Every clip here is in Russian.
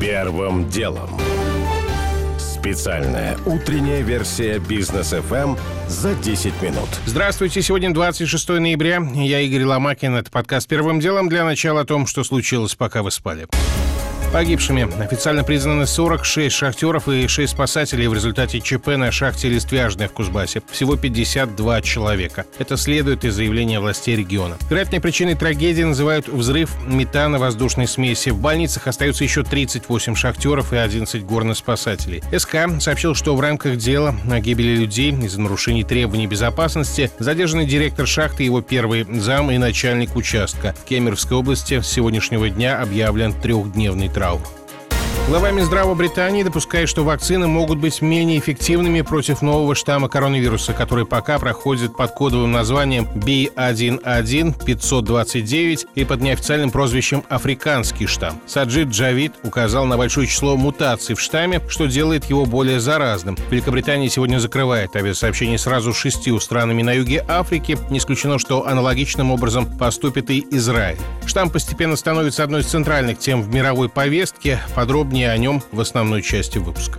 Первым делом. Специальная утренняя версия бизнес FM за 10 минут. Здравствуйте, сегодня 26 ноября. Я Игорь Ломакин. Это подкаст «Первым делом» для начала о том, что случилось, пока вы спали. Погибшими официально признаны 46 шахтеров и 6 спасателей в результате ЧП на шахте Листвяжная в Кузбассе. Всего 52 человека. Это следует из заявления властей региона. Вероятной причиной трагедии называют взрыв метана воздушной смеси. В больницах остаются еще 38 шахтеров и 11 горноспасателей. СК сообщил, что в рамках дела о гибели людей из-за нарушений требований безопасности задержаны директор шахты, его первый зам и начальник участка. В Кемеровской области с сегодняшнего дня объявлен трехдневный Central. Глава Минздрава Британии допускает, что вакцины могут быть менее эффективными против нового штамма коронавируса, который пока проходит под кодовым названием B11529 и под неофициальным прозвищем «Африканский штамм». Саджид Джавид указал на большое число мутаций в штамме, что делает его более заразным. Великобритания сегодня закрывает авиасообщение сразу с шестью странами на юге Африки. Не исключено, что аналогичным образом поступит и Израиль. Штамм постепенно становится одной из центральных тем в мировой повестке. Подробнее Подробнее о нем в основной части выпуска.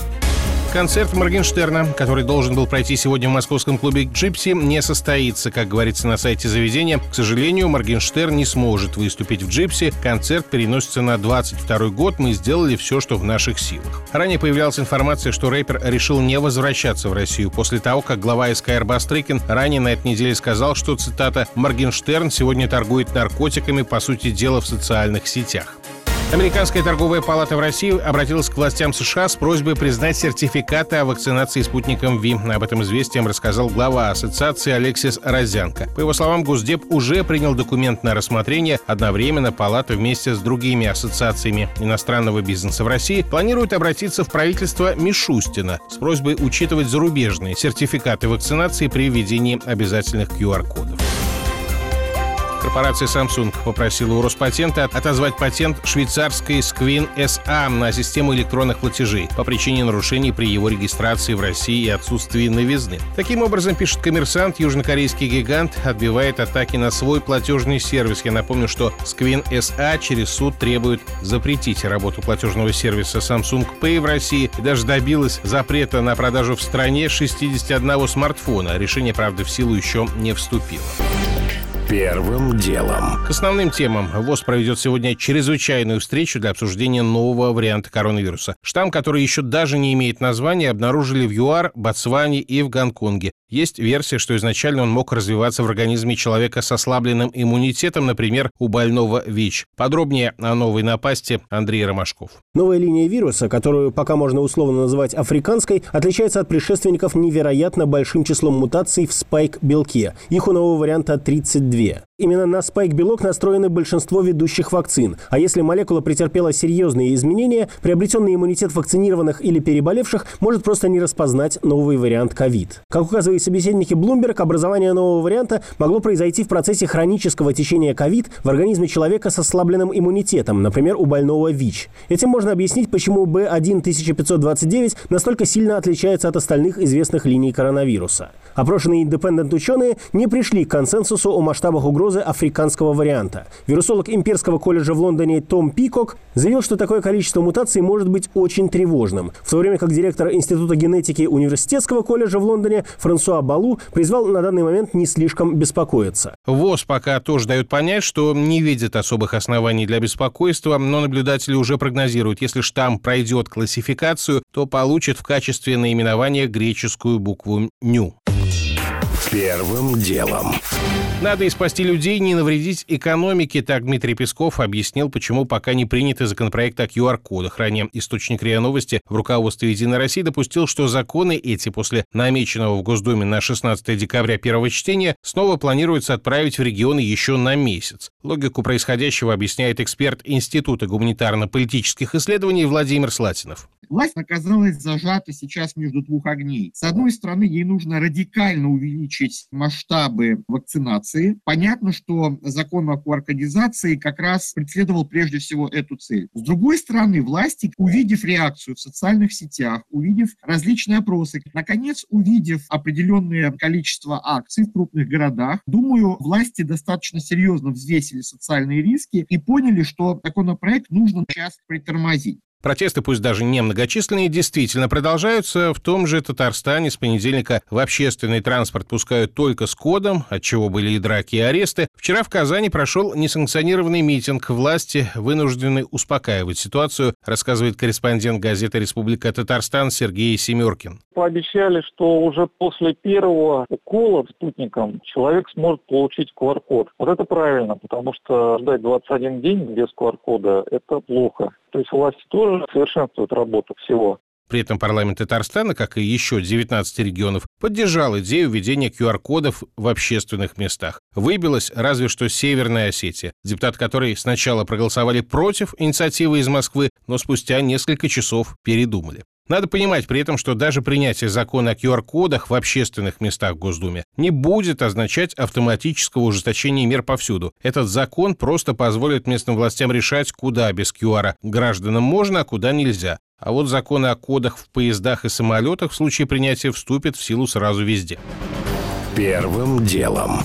Концерт Моргенштерна, который должен был пройти сегодня в московском клубе «Gipsy», не состоится, как говорится на сайте заведения. К сожалению, Моргенштерн не сможет выступить в «Gipsy». Концерт переносится на 22 год. Мы сделали все, что в наших силах. Ранее появлялась информация, что рэпер решил не возвращаться в Россию после того, как глава СКР Бастрыкин ранее на этой неделе сказал, что, цитата, «Моргенштерн сегодня торгует наркотиками, по сути дела, в социальных сетях». Американская торговая палата в России обратилась к властям США с просьбой признать сертификаты о вакцинации спутником ВИ. Об этом известием рассказал глава ассоциации Алексис Розянко. По его словам, Госдеп уже принял документ на рассмотрение. Одновременно палата вместе с другими ассоциациями иностранного бизнеса в России планирует обратиться в правительство Мишустина с просьбой учитывать зарубежные сертификаты вакцинации при введении обязательных QR-кодов. Корпорация Samsung попросила у Роспатента отозвать патент швейцарской Squin SA на систему электронных платежей по причине нарушений при его регистрации в России и отсутствии новизны. Таким образом, пишет коммерсант, южнокорейский гигант отбивает атаки на свой платежный сервис. Я напомню, что Squin SA через суд требует запретить работу платежного сервиса Samsung Pay в России и даже добилась запрета на продажу в стране 61 смартфона. Решение, правда, в силу еще не вступило. Первым делом. К основным темам. ВОЗ проведет сегодня чрезвычайную встречу для обсуждения нового варианта коронавируса. Штамм, который еще даже не имеет названия, обнаружили в ЮАР, Ботсване и в Гонконге. Есть версия, что изначально он мог развиваться в организме человека с ослабленным иммунитетом, например, у больного ВИЧ. Подробнее о новой напасти Андрей Ромашков. Новая линия вируса, которую пока можно условно называть африканской, отличается от предшественников невероятно большим числом мутаций в спайк-белке. Их у нового варианта 32. Именно на спайк-белок настроены большинство ведущих вакцин. А если молекула претерпела серьезные изменения, приобретенный иммунитет вакцинированных или переболевших может просто не распознать новый вариант ковид. Как указывают собеседники Bloomberg, образование нового варианта могло произойти в процессе хронического течения ковид в организме человека с ослабленным иммунитетом, например, у больного ВИЧ. Этим можно объяснить, почему B1529 настолько сильно отличается от остальных известных линий коронавируса. Опрошенные Independent ученые не пришли к консенсусу о масштабах угрозы африканского варианта. Вирусолог Имперского колледжа в Лондоне Том Пикок заявил, что такое количество мутаций может быть очень тревожным, в то время как директор Института генетики Университетского колледжа в Лондоне Франсуа Балу призвал на данный момент не слишком беспокоиться. ВОЗ пока тоже дает понять, что не видит особых оснований для беспокойства, но наблюдатели уже прогнозируют, если штамм пройдет классификацию, то получит в качестве наименования греческую букву «ню». Первым делом. Надо и спасти людей, не навредить экономике, так Дмитрий Песков объяснил, почему пока не приняты законопроекты о QR-кодах. Ранее источник РИА Новости в руководстве «Единой России» допустил, что законы эти после намеченного в Госдуме на 16 декабря первого чтения снова планируется отправить в регионы еще на месяц. Логику происходящего объясняет эксперт Института гуманитарно-политических исследований Владимир Слатинов. Власть оказалась зажата сейчас между двух огней. С одной стороны, ей нужно радикально увеличить масштабы вакцинации. Понятно, что закон о куаркодизации как раз преследовал прежде всего эту цель. С другой стороны, власти, увидев реакцию в социальных сетях, увидев различные опросы, наконец увидев определенное количество акций в крупных городах, думаю, власти достаточно серьезно взвесили социальные риски и поняли, что законопроект нужно сейчас притормозить. Протесты, пусть даже не многочисленные, действительно продолжаются. В том же Татарстане с понедельника в общественный транспорт пускают только с кодом, от чего были и драки, и аресты. Вчера в Казани прошел несанкционированный митинг. Власти вынуждены успокаивать ситуацию, рассказывает корреспондент газеты «Республика Татарстан» Сергей Семеркин. Пообещали, что уже после первого укола спутником человек сможет получить QR-код. Вот это правильно, потому что ждать 21 день без QR-кода – это плохо. То есть власти тоже совершенствуют работу всего. При этом парламент Татарстана, как и еще 19 регионов, поддержал идею введения QR-кодов в общественных местах. Выбилась разве что Северная Осетия, депутат которой сначала проголосовали против инициативы из Москвы, но спустя несколько часов передумали. Надо понимать при этом, что даже принятие закона о QR-кодах в общественных местах Госдуме не будет означать автоматического ужесточения мер повсюду. Этот закон просто позволит местным властям решать, куда без QR гражданам можно, а куда нельзя. А вот законы о кодах в поездах и самолетах в случае принятия вступят в силу сразу везде. Первым делом.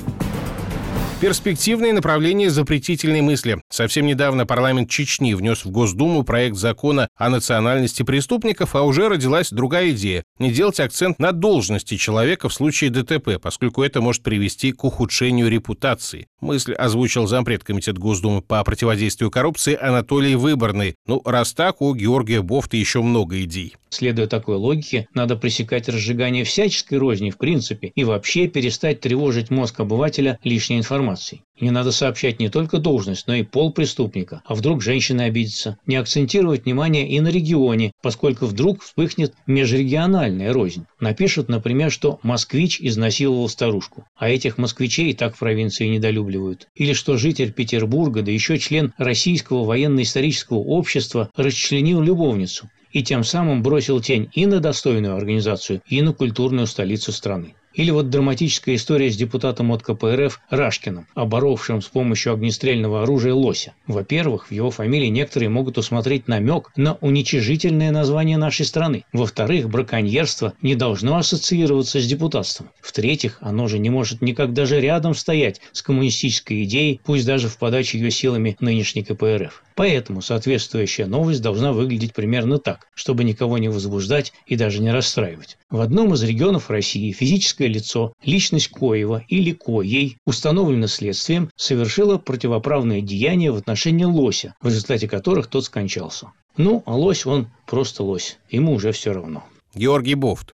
Перспективные направления запретительной мысли. Совсем недавно парламент Чечни внес в Госдуму проект закона о национальности преступников, а уже родилась другая идея – не делать акцент на должности человека в случае ДТП, поскольку это может привести к ухудшению репутации. Мысль озвучил зампред Комитет Госдумы по противодействию коррупции Анатолий Выборный. Ну, раз так, у Георгия Бофта еще много идей. Следуя такой логике, надо пресекать разжигание всяческой розни в принципе и вообще перестать тревожить мозг обывателя лишней информацией. Не надо сообщать не только должность, но и пол преступника. А вдруг женщина обидится? Не акцентировать внимание и на регионе, поскольку вдруг вспыхнет межрегиональная рознь. Напишут, например, что москвич изнасиловал старушку, а этих москвичей так в провинции недолюбливают. Или что житель Петербурга, да еще член Российского военно-исторического общества расчленил любовницу и тем самым бросил тень и на достойную организацию, и на культурную столицу страны. Или вот драматическая история с депутатом от КПРФ Рашкиным, оборовшим с помощью огнестрельного оружия лося. Во-первых, в его фамилии некоторые могут усмотреть намек на уничижительное название нашей страны. Во-вторых, браконьерство не должно ассоциироваться с депутатством. В-третьих, оно же не может никак даже рядом стоять с коммунистической идеей, пусть даже в подаче ее силами нынешней КПРФ. Поэтому соответствующая новость должна выглядеть примерно так, чтобы никого не возбуждать и даже не расстраивать. В одном из регионов России физическое физическое лицо, личность Коева или Коей, установлено следствием, совершила противоправное деяние в отношении лося, в результате которых тот скончался. Ну, а лось он просто лось, ему уже все равно. Георгий Бофт.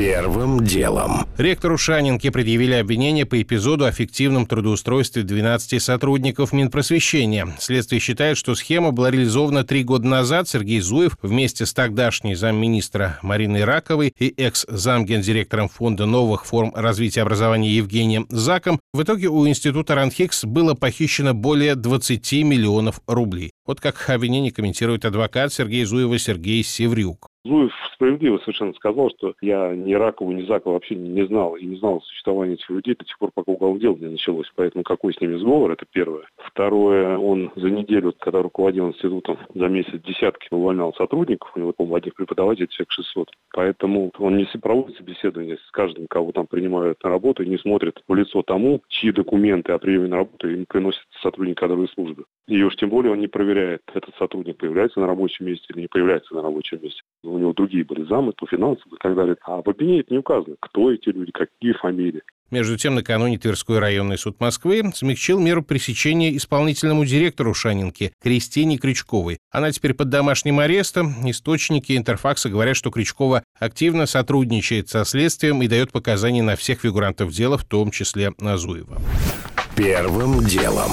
Первым делом. Ректору Шанинке предъявили обвинение по эпизоду о фиктивном трудоустройстве 12 сотрудников Минпросвещения. Следствие считает, что схема была реализована три года назад. Сергей Зуев вместе с тогдашней замминистра Мариной Раковой и экс-замгендиректором Фонда новых форм развития образования Евгением Заком в итоге у Института Ранхикс было похищено более 20 миллионов рублей. Вот как обвинение комментирует адвокат Сергей Зуева Сергей Севрюк. Зуев справедливо совершенно сказал, что я ни Ракову, ни Закова вообще не знал и не знал о существовании этих людей до тех пор, пока уголовное дело не началось. Поэтому какой с ними сговор, это первое. Второе, он за неделю, когда руководил институтом, за месяц десятки увольнял сотрудников, у него, по-моему, одних преподавателей человек 600. Поэтому он не проводит собеседование с каждым, кого там принимают на работу, и не смотрит в лицо тому, чьи документы о приеме на работу им приносит сотрудник кадровой службы. И уж тем более он не проверяет, этот сотрудник появляется на рабочем месте или не появляется на рабочем месте у него другие были замы по финансам и так далее. А в обвинении это не указано, кто эти люди, какие фамилии. Между тем, накануне Тверской районный суд Москвы смягчил меру пресечения исполнительному директору Шанинки Кристине Крючковой. Она теперь под домашним арестом. Источники Интерфакса говорят, что Крючкова активно сотрудничает со следствием и дает показания на всех фигурантов дела, в том числе на Зуева. Первым делом.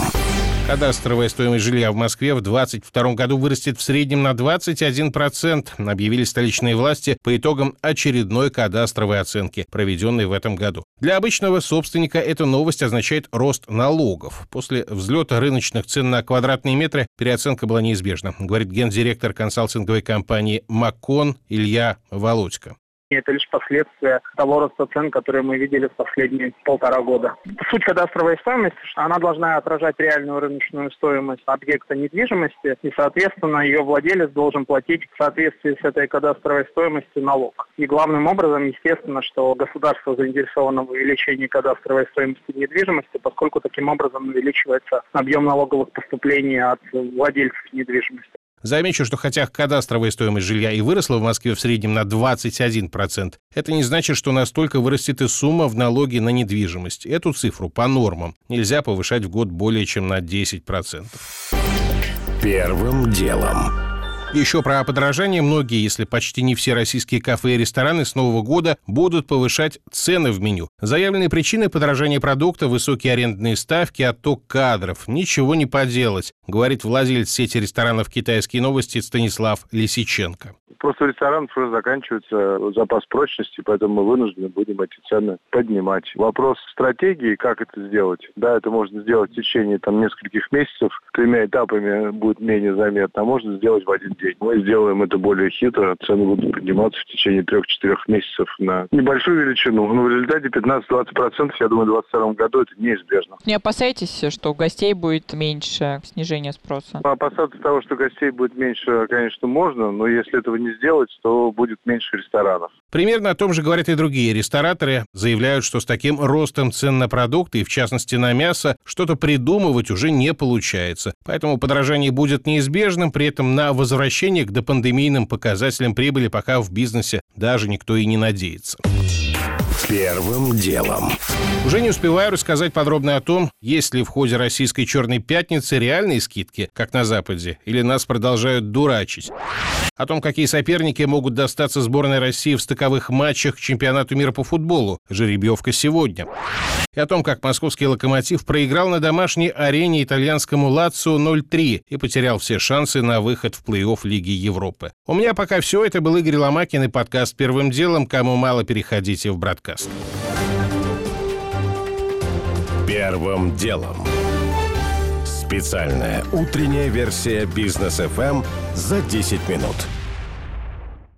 Кадастровая стоимость жилья в Москве в 2022 году вырастет в среднем на 21%, объявили столичные власти по итогам очередной кадастровой оценки, проведенной в этом году. Для обычного собственника эта новость означает рост налогов. После взлета рыночных цен на квадратные метры переоценка была неизбежна, говорит гендиректор консалтинговой компании «Макон» Илья Володько. Это лишь последствия того роста цен, которые мы видели в последние полтора года. Суть кадастровой стоимости, что она должна отражать реальную рыночную стоимость объекта недвижимости, и, соответственно, ее владелец должен платить в соответствии с этой кадастровой стоимостью налог. И главным образом, естественно, что государство заинтересовано в увеличении кадастровой стоимости недвижимости, поскольку таким образом увеличивается объем налоговых поступлений от владельцев недвижимости. Замечу, что хотя кадастровая стоимость жилья и выросла в Москве в среднем на 21%, это не значит, что настолько вырастет и сумма в налоге на недвижимость. Эту цифру по нормам нельзя повышать в год более чем на 10%. Первым делом. Еще про подорожание. Многие, если почти не все российские кафе и рестораны с Нового года будут повышать цены в меню. Заявленные причины подорожания продукта – высокие арендные ставки, отток кадров. Ничего не поделать, говорит владелец сети ресторанов «Китайские новости» Станислав Лисиченко. Просто у ресторанов уже заканчивается запас прочности, поэтому мы вынуждены будем эти цены поднимать. Вопрос стратегии, как это сделать. Да, это можно сделать в течение там, нескольких месяцев, тремя этапами будет менее заметно, а можно сделать в один день. Мы сделаем это более хитро, цены будут подниматься в течение трех-четырех месяцев на небольшую величину. Но в результате 15-20%, я думаю, в 2022 году это неизбежно. Не опасайтесь, что у гостей будет меньше снижения спроса? Опасаться того, что гостей будет меньше, конечно, можно, но если этого не сделать, то будет меньше ресторанов. Примерно о том же говорят и другие рестораторы. Заявляют, что с таким ростом цен на продукты, и в частности на мясо, что-то придумывать уже не получается. Поэтому подорожание будет неизбежным, при этом на возвращение к допандемийным показателям прибыли пока в бизнесе даже никто и не надеется. Первым делом. Уже не успеваю рассказать подробно о том, есть ли в ходе российской «Черной пятницы» реальные скидки, как на Западе, или нас продолжают дурачить. О том, какие соперники могут достаться сборной России в стыковых матчах к чемпионату мира по футболу. Жеребьевка сегодня. И о том, как московский «Локомотив» проиграл на домашней арене итальянскому «Лацио» 0-3 и потерял все шансы на выход в плей-офф Лиги Европы. У меня пока все. Это был Игорь Ломакин и подкаст «Первым делом». Кому мало, переходите в «Браткаст». Первым делом. Специальная утренняя версия бизнес FM за 10 минут.